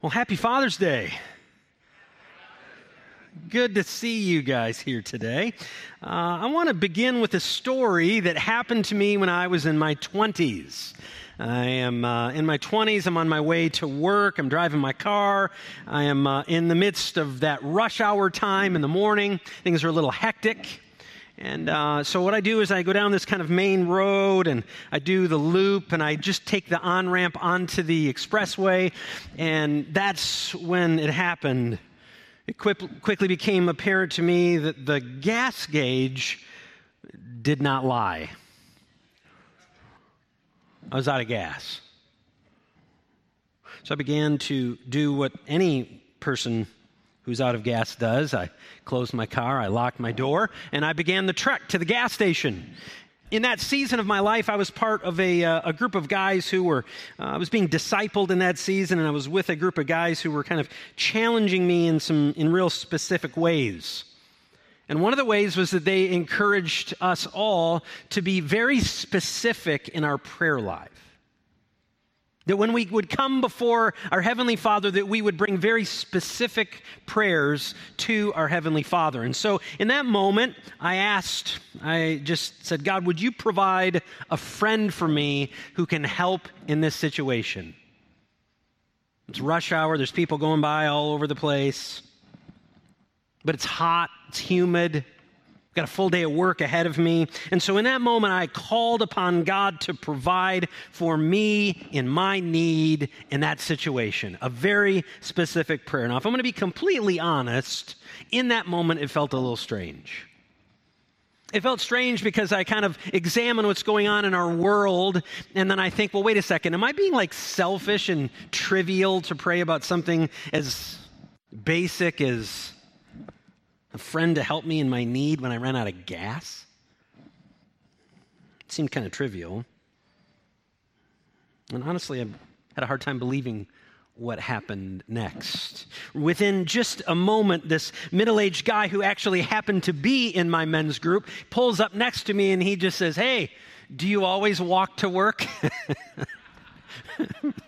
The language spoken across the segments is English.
Well, happy Father's Day. Good to see you guys here today. Uh, I want to begin with a story that happened to me when I was in my 20s. I am uh, in my 20s. I'm on my way to work. I'm driving my car. I am uh, in the midst of that rush hour time in the morning. Things are a little hectic. And uh, so, what I do is I go down this kind of main road and I do the loop and I just take the on ramp onto the expressway. And that's when it happened. It quick, quickly became apparent to me that the gas gauge did not lie. I was out of gas. So I began to do what any person who's out of gas does. I closed my car, I locked my door, and I began the trek to the gas station. In that season of my life, I was part of a, uh, a group of guys who were, uh, I was being discipled in that season, and I was with a group of guys who were kind of challenging me in some, in real specific ways. And one of the ways was that they encouraged us all to be very specific in our prayer life. That when we would come before our Heavenly Father, that we would bring very specific prayers to our Heavenly Father. And so in that moment, I asked, I just said, God, would you provide a friend for me who can help in this situation? It's rush hour, there's people going by all over the place, but it's hot, it's humid, got a full day of work ahead of me. And so in that moment, I called upon God to provide for me in my need in that situation. A very specific prayer. Now, if I'm going to be completely honest, in that moment, it felt a little strange. It felt strange because I kind of examine what's going on in our world, and then I think, well, wait a second, am I being like selfish and trivial to pray about something as basic as a friend to help me in my need when I ran out of gas. It seemed kind of trivial. And honestly, I had a hard time believing what happened next. Within just a moment, this middle aged guy who actually happened to be in my men's group pulls up next to me and he just says, Hey, do you always walk to work?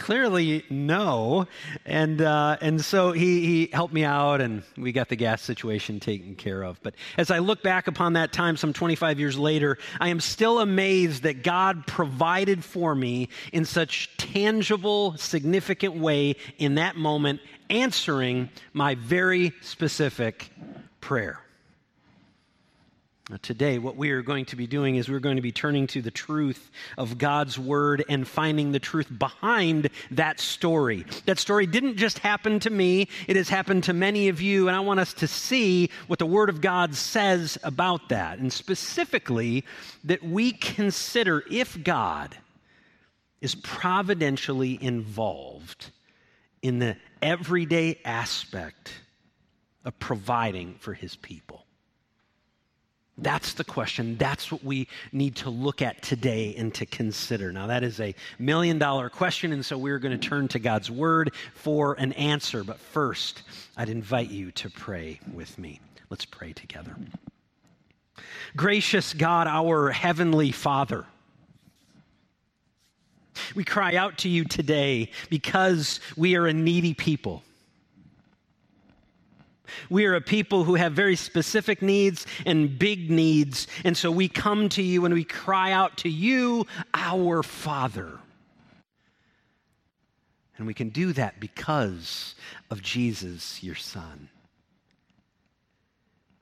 clearly no. And, uh, and so he, he helped me out and we got the gas situation taken care of. But as I look back upon that time, some 25 years later, I am still amazed that God provided for me in such tangible, significant way in that moment, answering my very specific prayer. Uh, today, what we are going to be doing is we're going to be turning to the truth of God's Word and finding the truth behind that story. That story didn't just happen to me, it has happened to many of you, and I want us to see what the Word of God says about that. And specifically, that we consider if God is providentially involved in the everyday aspect of providing for His people. That's the question. That's what we need to look at today and to consider. Now, that is a million dollar question, and so we're going to turn to God's word for an answer. But first, I'd invite you to pray with me. Let's pray together. Gracious God, our heavenly Father, we cry out to you today because we are a needy people. We are a people who have very specific needs and big needs. And so we come to you and we cry out to you, our Father. And we can do that because of Jesus, your Son.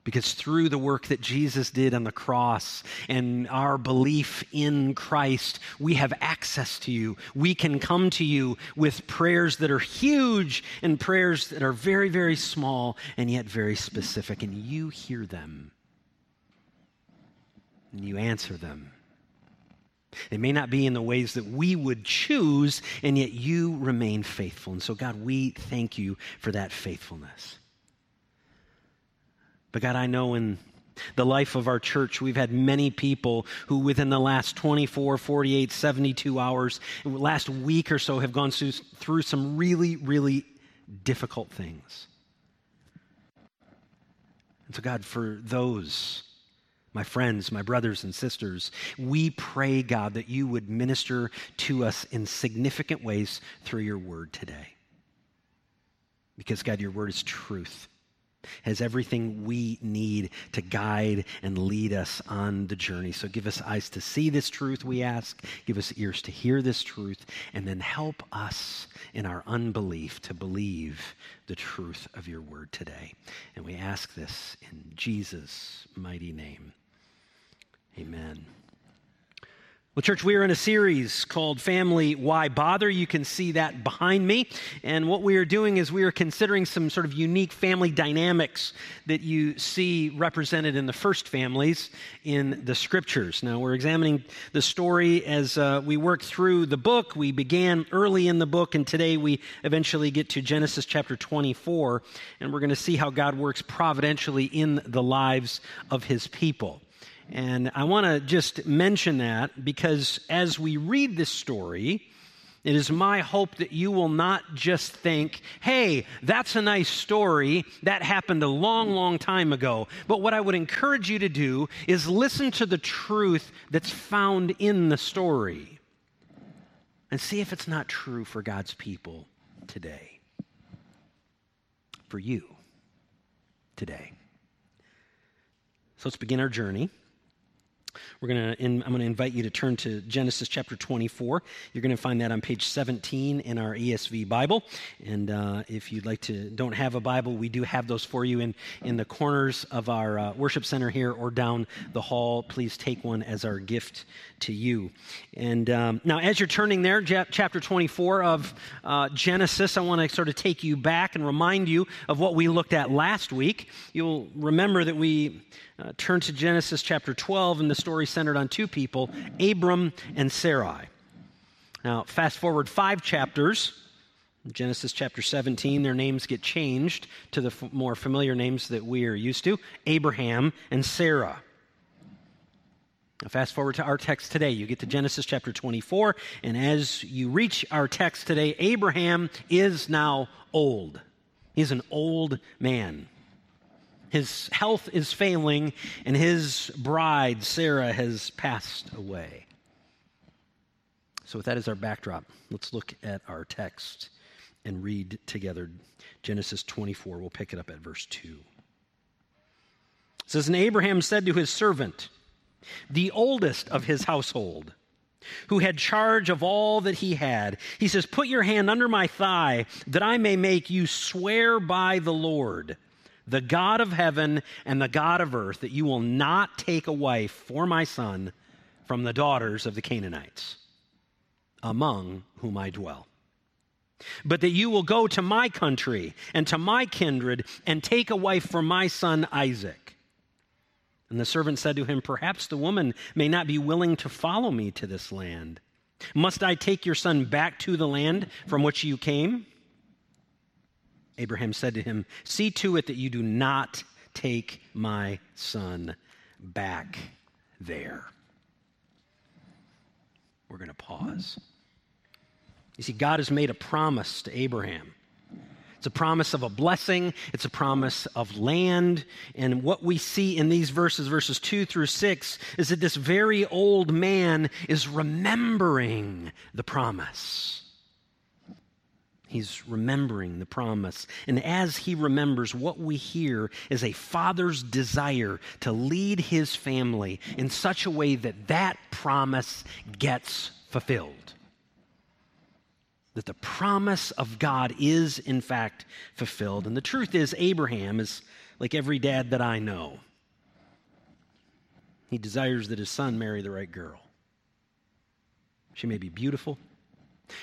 Because through the work that Jesus did on the cross and our belief in Christ, we have access to you. We can come to you with prayers that are huge and prayers that are very, very small and yet very specific. And you hear them and you answer them. They may not be in the ways that we would choose, and yet you remain faithful. And so, God, we thank you for that faithfulness. But God, I know in the life of our church, we've had many people who, within the last 24, 48, 72 hours, last week or so, have gone through some really, really difficult things. And so, God, for those my friends, my brothers and sisters, we pray, God, that you would minister to us in significant ways through your word today. Because, God, your word is truth has everything we need to guide and lead us on the journey. So give us eyes to see this truth, we ask. Give us ears to hear this truth. And then help us in our unbelief to believe the truth of your word today. And we ask this in Jesus' mighty name. Amen. Well, church, we are in a series called Family Why Bother. You can see that behind me. And what we are doing is we are considering some sort of unique family dynamics that you see represented in the first families in the scriptures. Now, we're examining the story as uh, we work through the book. We began early in the book, and today we eventually get to Genesis chapter 24. And we're going to see how God works providentially in the lives of his people. And I want to just mention that because as we read this story, it is my hope that you will not just think, hey, that's a nice story. That happened a long, long time ago. But what I would encourage you to do is listen to the truth that's found in the story and see if it's not true for God's people today. For you today. So let's begin our journey. We're to, I'm going to invite you to turn to Genesis chapter 24. You're going to find that on page 17 in our ESV Bible. And uh, if you'd like to, don't have a Bible, we do have those for you in, in the corners of our uh, worship center here or down the hall. Please take one as our gift to you. And um, now, as you're turning there, chapter 24 of uh, Genesis, I want to sort of take you back and remind you of what we looked at last week. You'll remember that we uh, turned to Genesis chapter 12, and the story centered on two people, Abram and Sarai. Now, fast forward five chapters. Genesis chapter 17, their names get changed to the f- more familiar names that we are used to Abraham and Sarah. Now, fast forward to our text today. You get to Genesis chapter 24, and as you reach our text today, Abraham is now old. He's an old man. His health is failing, and his bride, Sarah, has passed away. So, with that as our backdrop, let's look at our text and read together Genesis 24. We'll pick it up at verse 2. It says, And Abraham said to his servant, the oldest of his household, who had charge of all that he had. He says, Put your hand under my thigh, that I may make you swear by the Lord, the God of heaven and the God of earth, that you will not take a wife for my son from the daughters of the Canaanites, among whom I dwell. But that you will go to my country and to my kindred and take a wife for my son Isaac. And the servant said to him, Perhaps the woman may not be willing to follow me to this land. Must I take your son back to the land from which you came? Abraham said to him, See to it that you do not take my son back there. We're going to pause. You see, God has made a promise to Abraham. It's a promise of a blessing, it's a promise of land. And what we see in these verses, verses 2 through 6, is that this very old man is remembering the promise. He's remembering the promise. And as he remembers, what we hear is a father's desire to lead his family in such a way that that promise gets fulfilled that the promise of God is, in fact, fulfilled. And the truth is, Abraham is like every dad that I know. He desires that his son marry the right girl. She may be beautiful,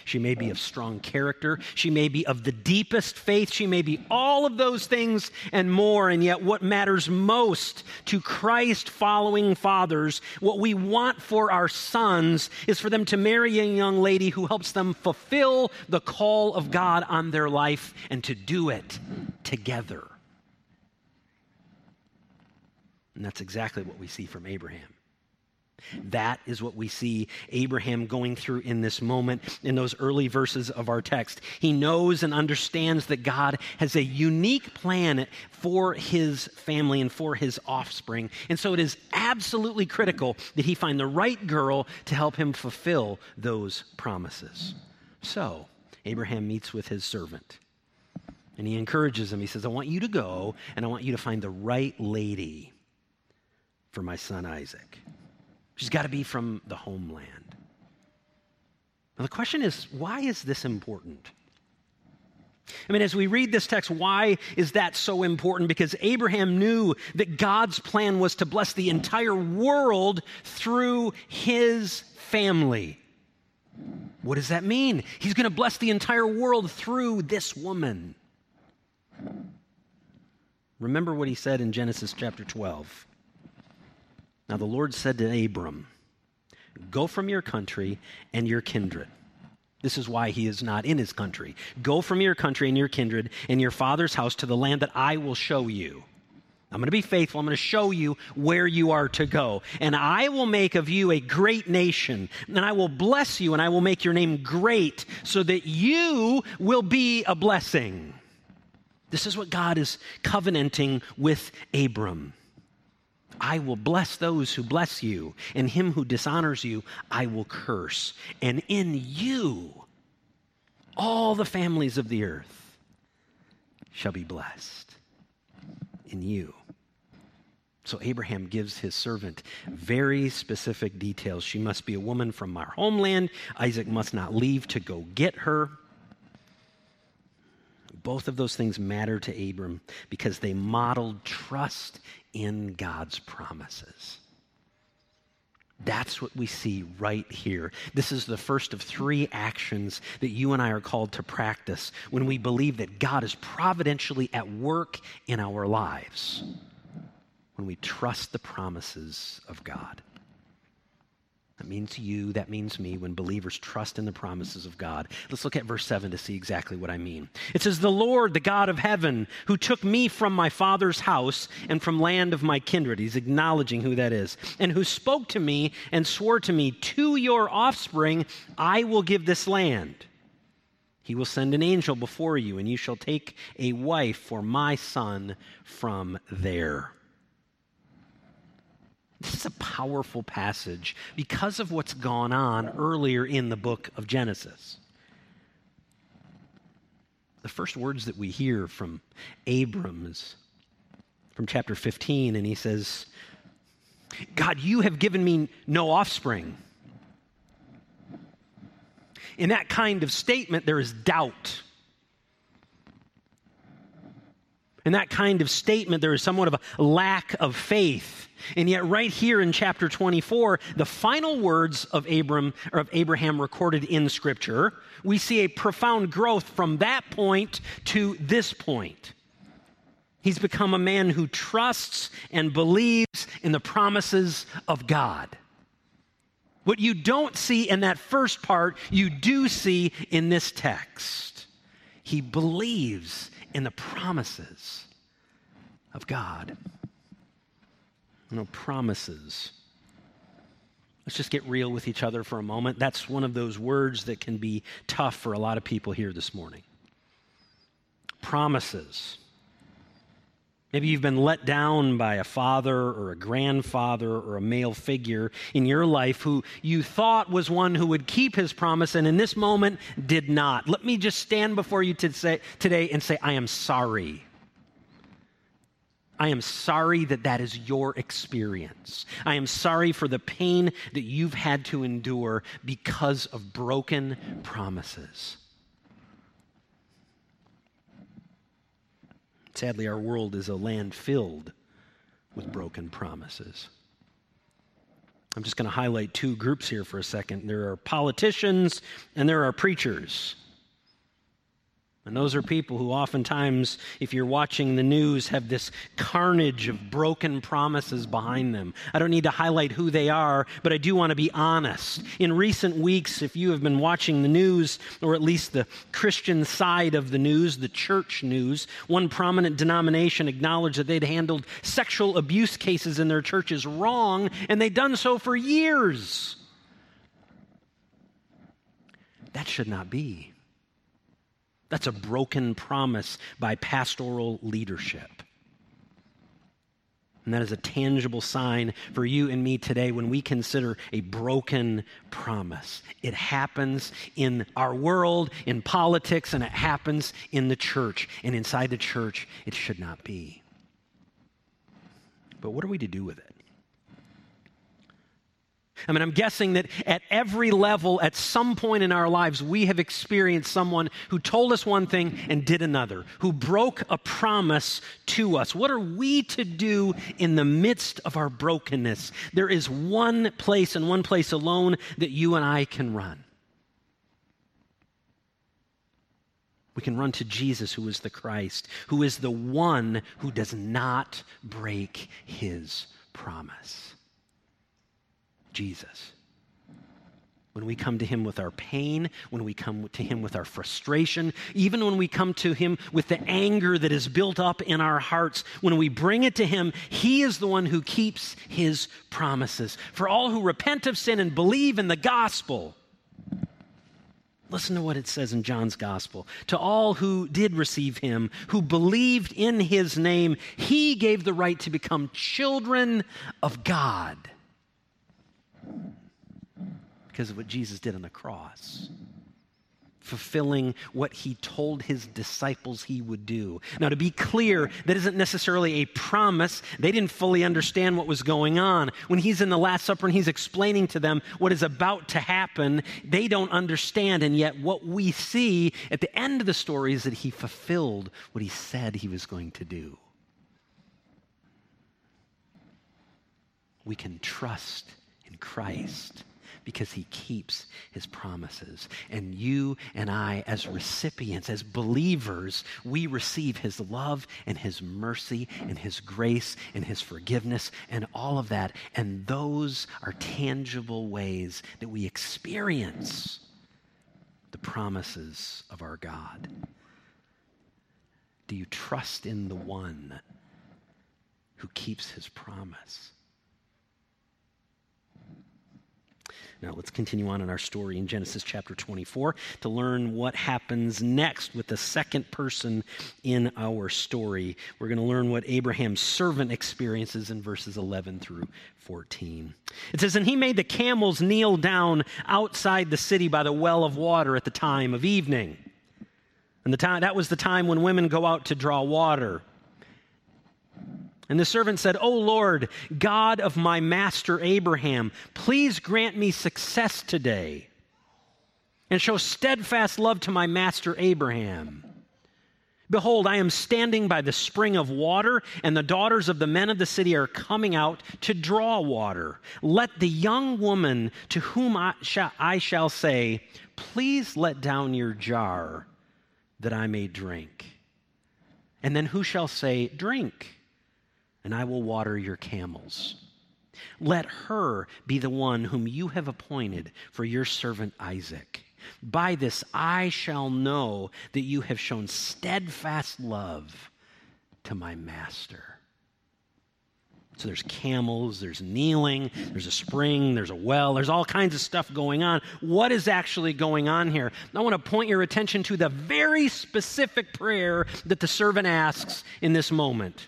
she may be of strong character. She may be of the deepest faith. She may be all of those things and more. And yet, what matters most to Christ following fathers, what we want for our sons, is for them to marry a young lady who helps them fulfill the call of God on their life and to do it together. And that's exactly what we see from Abraham. That is what we see Abraham going through in this moment in those early verses of our text. He knows and understands that God has a unique plan for his family and for his offspring. And so it is absolutely critical that he find the right girl to help him fulfill those promises. So, Abraham meets with his servant and he encourages him. He says, I want you to go and I want you to find the right lady for my son Isaac. She's got to be from the homeland. Now, the question is why is this important? I mean, as we read this text, why is that so important? Because Abraham knew that God's plan was to bless the entire world through his family. What does that mean? He's going to bless the entire world through this woman. Remember what he said in Genesis chapter 12. Now the Lord said to Abram, Go from your country and your kindred. This is why he is not in his country. Go from your country and your kindred and your father's house to the land that I will show you. I'm going to be faithful. I'm going to show you where you are to go. And I will make of you a great nation. And I will bless you and I will make your name great so that you will be a blessing. This is what God is covenanting with Abram. I will bless those who bless you, and him who dishonors you, I will curse. And in you, all the families of the earth shall be blessed. In you. So Abraham gives his servant very specific details. She must be a woman from our homeland. Isaac must not leave to go get her. Both of those things matter to Abram because they modeled trust in God's promises. That's what we see right here. This is the first of three actions that you and I are called to practice when we believe that God is providentially at work in our lives, when we trust the promises of God. That means you, that means me, when believers trust in the promises of God. Let's look at verse 7 to see exactly what I mean. It says, The Lord, the God of heaven, who took me from my father's house and from land of my kindred, he's acknowledging who that is, and who spoke to me and swore to me, To your offspring I will give this land. He will send an angel before you, and you shall take a wife for my son from there. This is a powerful passage because of what's gone on earlier in the book of Genesis. The first words that we hear from Abram is from chapter 15, and he says, God, you have given me no offspring. In that kind of statement, there is doubt. In that kind of statement, there is somewhat of a lack of faith. And yet, right here in chapter 24, the final words of Abram or of Abraham recorded in Scripture, we see a profound growth from that point to this point. He's become a man who trusts and believes in the promises of God. What you don't see in that first part, you do see in this text. He believes in the promises of God you know, promises. Let's just get real with each other for a moment. That's one of those words that can be tough for a lot of people here this morning. Promises. Maybe you've been let down by a father or a grandfather or a male figure in your life who you thought was one who would keep his promise and in this moment did not. Let me just stand before you today and say, I am sorry. I am sorry that that is your experience. I am sorry for the pain that you've had to endure because of broken promises. Sadly, our world is a land filled with broken promises. I'm just going to highlight two groups here for a second. There are politicians and there are preachers. And those are people who oftentimes, if you're watching the news, have this carnage of broken promises behind them. I don't need to highlight who they are, but I do want to be honest. In recent weeks, if you have been watching the news, or at least the Christian side of the news, the church news, one prominent denomination acknowledged that they'd handled sexual abuse cases in their churches wrong, and they'd done so for years. That should not be. That's a broken promise by pastoral leadership. And that is a tangible sign for you and me today when we consider a broken promise. It happens in our world, in politics, and it happens in the church. And inside the church, it should not be. But what are we to do with it? I mean, I'm guessing that at every level, at some point in our lives, we have experienced someone who told us one thing and did another, who broke a promise to us. What are we to do in the midst of our brokenness? There is one place and one place alone that you and I can run. We can run to Jesus, who is the Christ, who is the one who does not break his promise. Jesus. When we come to Him with our pain, when we come to Him with our frustration, even when we come to Him with the anger that is built up in our hearts, when we bring it to Him, He is the one who keeps His promises. For all who repent of sin and believe in the gospel, Listen to what it says in John's gospel. To all who did receive him, who believed in his name, he gave the right to become children of God because of what Jesus did on the cross. Fulfilling what he told his disciples he would do. Now, to be clear, that isn't necessarily a promise. They didn't fully understand what was going on. When he's in the Last Supper and he's explaining to them what is about to happen, they don't understand. And yet, what we see at the end of the story is that he fulfilled what he said he was going to do. We can trust in Christ because he keeps his promises. And you and I, as recipients, as believers, we receive his love and his mercy and his grace and his forgiveness and all of that. And those are tangible ways that we experience the promises of our God. Do you trust in the one who keeps his promise? Now, let's continue on in our story in Genesis chapter 24 to learn what happens next with the second person in our story. We're going to learn what Abraham's servant experiences in verses 11 through 14. It says, And he made the camels kneel down outside the city by the well of water at the time of evening. And the time, that was the time when women go out to draw water. And the servant said, O Lord, God of my master Abraham, please grant me success today and show steadfast love to my master Abraham. Behold, I am standing by the spring of water, and the daughters of the men of the city are coming out to draw water. Let the young woman to whom I shall, I shall say, Please let down your jar that I may drink. And then who shall say, Drink? And I will water your camels. Let her be the one whom you have appointed for your servant Isaac. By this I shall know that you have shown steadfast love to my master. So there's camels, there's kneeling, there's a spring, there's a well, there's all kinds of stuff going on. What is actually going on here? I want to point your attention to the very specific prayer that the servant asks in this moment.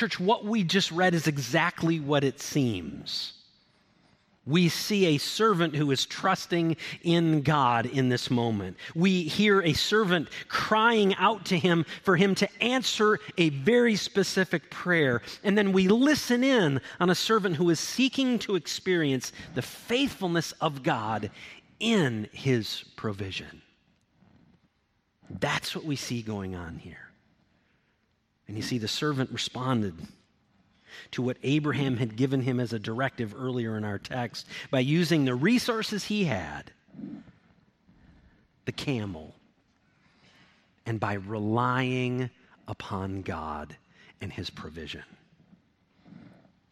Church, what we just read is exactly what it seems. We see a servant who is trusting in God in this moment. We hear a servant crying out to him for him to answer a very specific prayer. And then we listen in on a servant who is seeking to experience the faithfulness of God in his provision. That's what we see going on here. And you see, the servant responded to what Abraham had given him as a directive earlier in our text by using the resources he had the camel, and by relying upon God and his provision.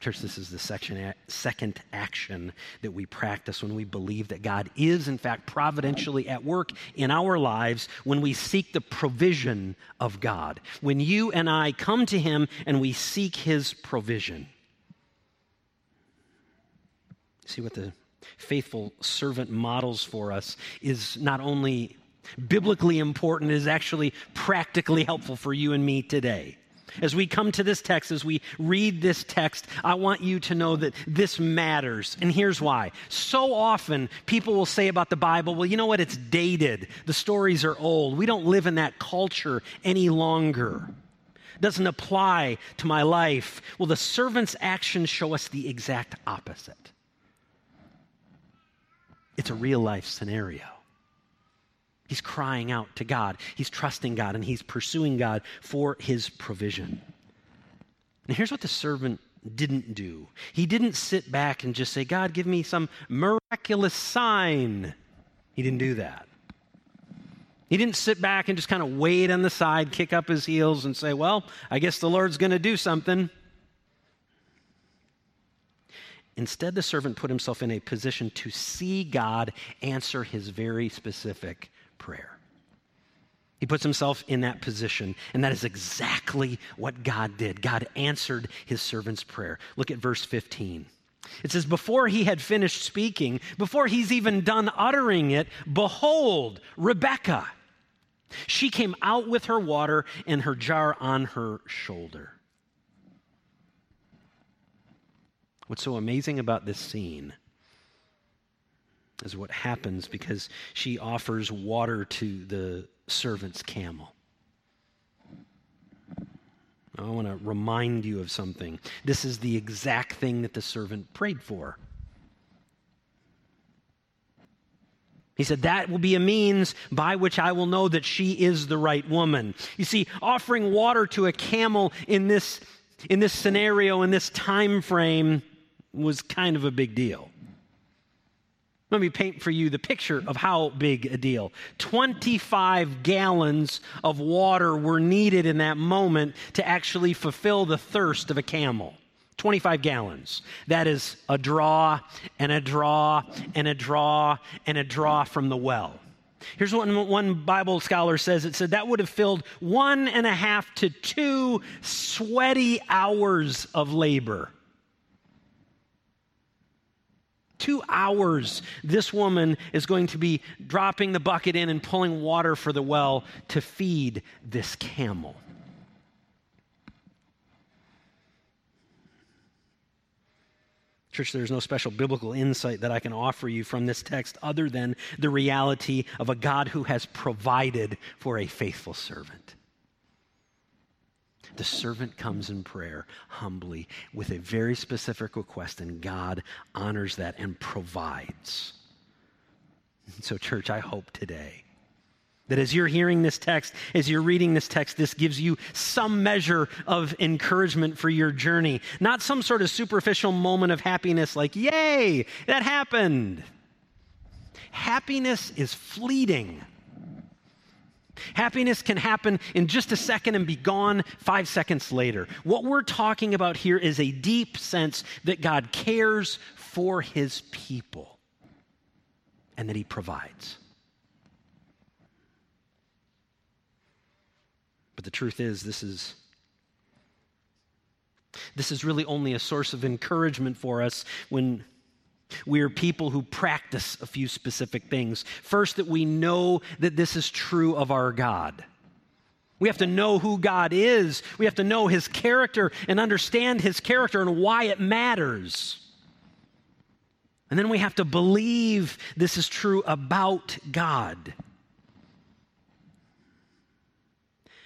Church, this is the section, second action that we practice when we believe that God is, in fact, providentially at work in our lives when we seek the provision of God. When you and I come to Him and we seek His provision. See what the faithful servant models for us is not only biblically important, is actually practically helpful for you and me today. As we come to this text, as we read this text, I want you to know that this matters. And here's why. So often, people will say about the Bible, well, you know what? It's dated. The stories are old. We don't live in that culture any longer. It Doesn't apply to my life. Well, the servant's actions show us the exact opposite. It's a real life scenario. He's crying out to God. He's trusting God and he's pursuing God for his provision. And here's what the servant didn't do he didn't sit back and just say, God, give me some miraculous sign. He didn't do that. He didn't sit back and just kind of wait on the side, kick up his heels, and say, Well, I guess the Lord's going to do something. Instead, the servant put himself in a position to see God answer his very specific prayer. He puts himself in that position, and that is exactly what God did. God answered his servant's prayer. Look at verse 15. It says, Before he had finished speaking, before he's even done uttering it, behold, Rebecca. She came out with her water and her jar on her shoulder. What's so amazing about this scene is what happens because she offers water to the servant's camel. I want to remind you of something. This is the exact thing that the servant prayed for. He said, That will be a means by which I will know that she is the right woman. You see, offering water to a camel in this, in this scenario, in this time frame, was kind of a big deal. Let me paint for you the picture of how big a deal. 25 gallons of water were needed in that moment to actually fulfill the thirst of a camel. 25 gallons. That is a draw and a draw and a draw and a draw from the well. Here's what one Bible scholar says it said that would have filled one and a half to two sweaty hours of labor. Two hours, this woman is going to be dropping the bucket in and pulling water for the well to feed this camel. Church, there's no special biblical insight that I can offer you from this text other than the reality of a God who has provided for a faithful servant the servant comes in prayer humbly with a very specific request, and God honors that and provides. So, church, I hope today that as you're hearing this text, as you're reading this text, this gives you some measure of encouragement for your journey. Not some sort of superficial moment of happiness like, yay, that happened. Happiness is fleeting. Happiness can happen in just a second and be gone five seconds later. What we're talking about here is a deep sense that God cares for his people and that he provides. But the truth is, this is. This is really only a source of encouragement for us when we are people who practice a few specific things. First, that we know that this is true of our God. We have to know who God is. We have to know his character and understand his character and why it matters. And then we have to believe this is true about God.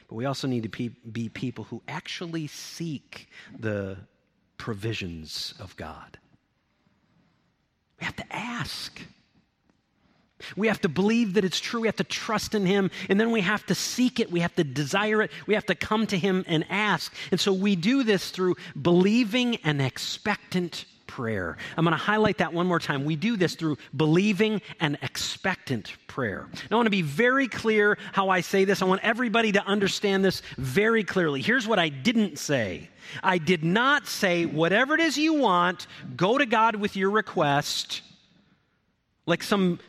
But we also need to be people who actually seek the provisions of God. We have to ask. We have to believe that it's true. We have to trust in Him. And then we have to seek it. We have to desire it. We have to come to Him and ask. And so we do this through believing and expectant prayer. I'm going to highlight that one more time. We do this through believing and expectant prayer. Now, I want to be very clear how I say this. I want everybody to understand this very clearly. Here's what I didn't say I did not say, whatever it is you want, go to God with your request, like some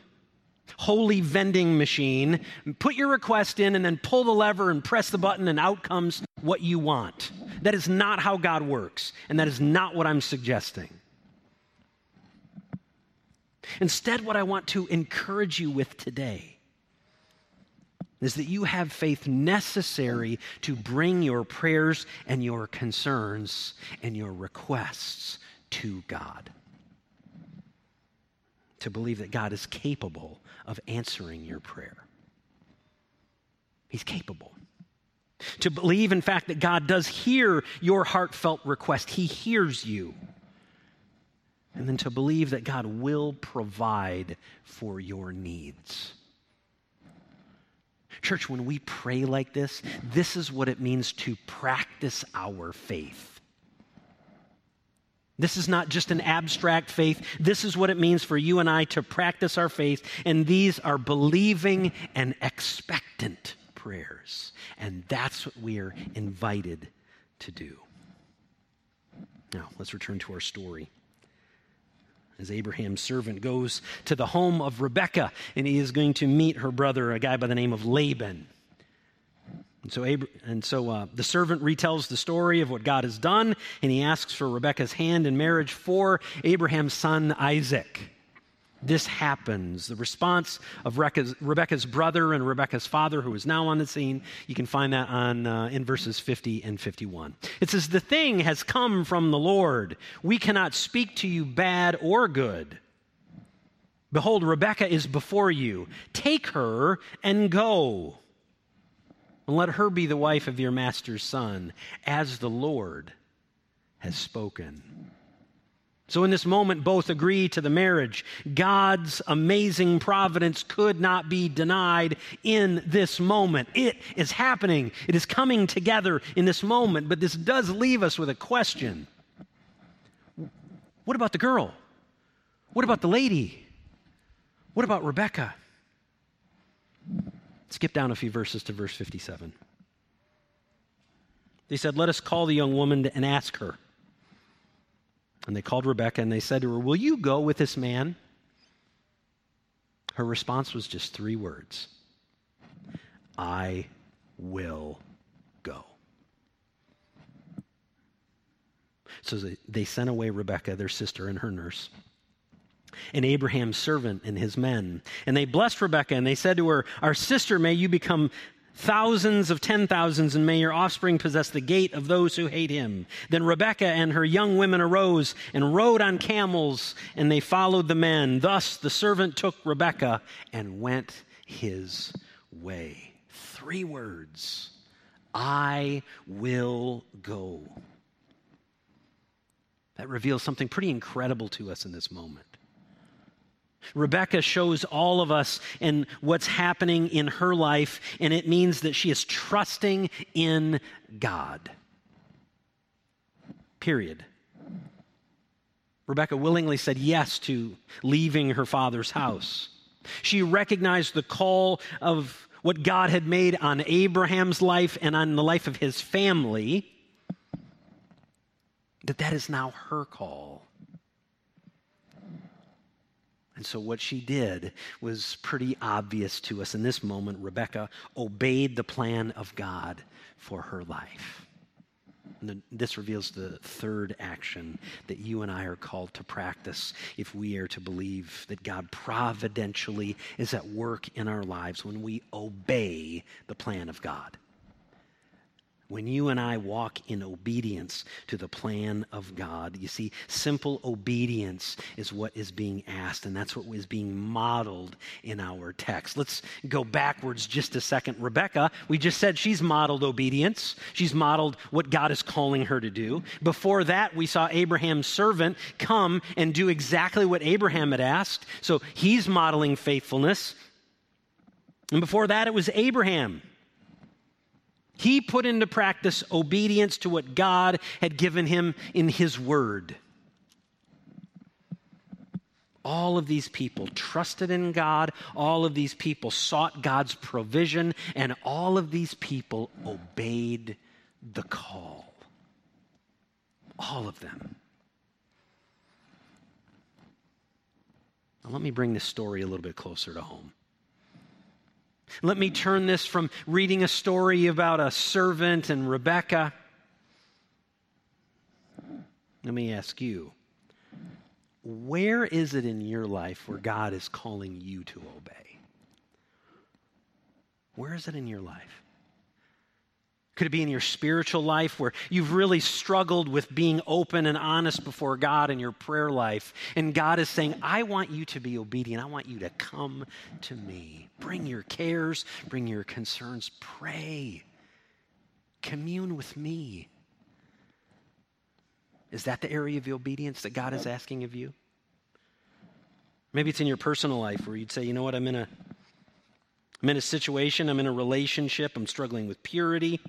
holy vending machine, put your request in, and then pull the lever and press the button, and out comes what you want. That is not how God works, and that is not what I'm suggesting. Instead, what I want to encourage you with today is that you have faith necessary to bring your prayers and your concerns and your requests to God. To believe that God is capable of answering your prayer. He's capable. To believe, in fact, that God does hear your heartfelt request, He hears you. And then to believe that God will provide for your needs. Church, when we pray like this, this is what it means to practice our faith. This is not just an abstract faith. This is what it means for you and I to practice our faith. And these are believing and expectant prayers. And that's what we are invited to do. Now, let's return to our story. As Abraham's servant goes to the home of Rebekah, and he is going to meet her brother, a guy by the name of Laban. And so, Abra- and so uh, the servant retells the story of what God has done, and he asks for Rebekah's hand in marriage for Abraham's son Isaac. This happens. The response of Rebecca's, Rebekah's brother and Rebecca's father, who is now on the scene, you can find that on, uh, in verses 50 and 51. It says, The thing has come from the Lord. We cannot speak to you bad or good. Behold, Rebecca is before you. Take her and go and let her be the wife of your master's son, as the Lord has spoken. So, in this moment, both agree to the marriage. God's amazing providence could not be denied in this moment. It is happening, it is coming together in this moment, but this does leave us with a question What about the girl? What about the lady? What about Rebecca? Skip down a few verses to verse 57. They said, Let us call the young woman and ask her. And they called Rebekah and they said to her, Will you go with this man? Her response was just three words I will go. So they sent away Rebekah, their sister, and her nurse and Abraham's servant and his men. And they blessed Rebekah and they said to her, Our sister, may you become thousands of ten thousands, and may your offspring possess the gate of those who hate him. Then Rebekah and her young women arose and rode on camels, and they followed the men. Thus the servant took Rebekah and went his way. Three words I will go. That reveals something pretty incredible to us in this moment. Rebecca shows all of us in what's happening in her life, and it means that she is trusting in God. Period. Rebecca willingly said yes to leaving her father's house. She recognized the call of what God had made on Abraham's life and on the life of his family, that that is now her call. And so, what she did was pretty obvious to us. In this moment, Rebecca obeyed the plan of God for her life. And this reveals the third action that you and I are called to practice if we are to believe that God providentially is at work in our lives when we obey the plan of God when you and I walk in obedience to the plan of God. You see, simple obedience is what is being asked, and that's what is being modeled in our text. Let's go backwards just a second. Rebecca, we just said she's modeled obedience, she's modeled what God is calling her to do. Before that, we saw Abraham's servant come and do exactly what Abraham had asked. So he's modeling faithfulness. And before that, it was Abraham he put into practice obedience to what God had given him in His Word. All of these people trusted in God. All of these people sought God's provision. And all of these people obeyed the call. All of them. Now, let me bring this story a little bit closer to home. Let me turn this from reading a story about a servant and Rebecca. Let me ask you where is it in your life where God is calling you to obey? Where is it in your life? Could it be in your spiritual life where you've really struggled with being open and honest before God in your prayer life? And God is saying, I want you to be obedient. I want you to come to me. Bring your cares, bring your concerns, pray, commune with me. Is that the area of obedience that God is asking of you? Maybe it's in your personal life where you'd say, you know what, I'm in a I'm in a situation, I'm in a relationship, I'm struggling with purity.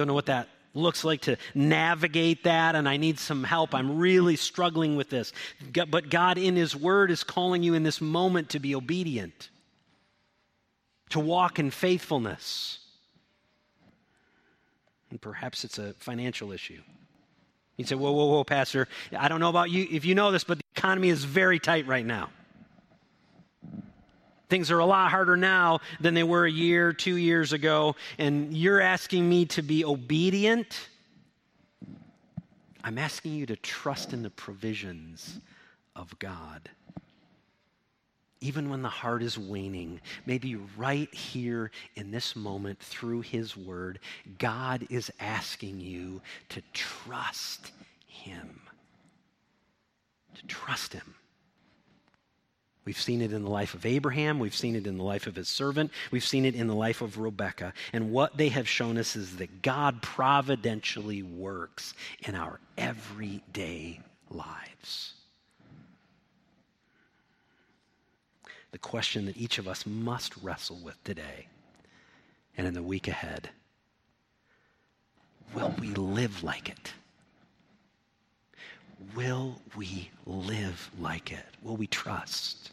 Don't know what that looks like to navigate that, and I need some help. I'm really struggling with this. But God, in His Word, is calling you in this moment to be obedient, to walk in faithfulness. And perhaps it's a financial issue. You say, whoa, whoa, whoa, Pastor, I don't know about you if you know this, but the economy is very tight right now. Things are a lot harder now than they were a year, two years ago, and you're asking me to be obedient. I'm asking you to trust in the provisions of God. Even when the heart is waning, maybe right here in this moment through His Word, God is asking you to trust Him. To trust Him. We've seen it in the life of Abraham. We've seen it in the life of his servant. We've seen it in the life of Rebecca. And what they have shown us is that God providentially works in our everyday lives. The question that each of us must wrestle with today and in the week ahead will we live like it? Will we live like it? Will we trust?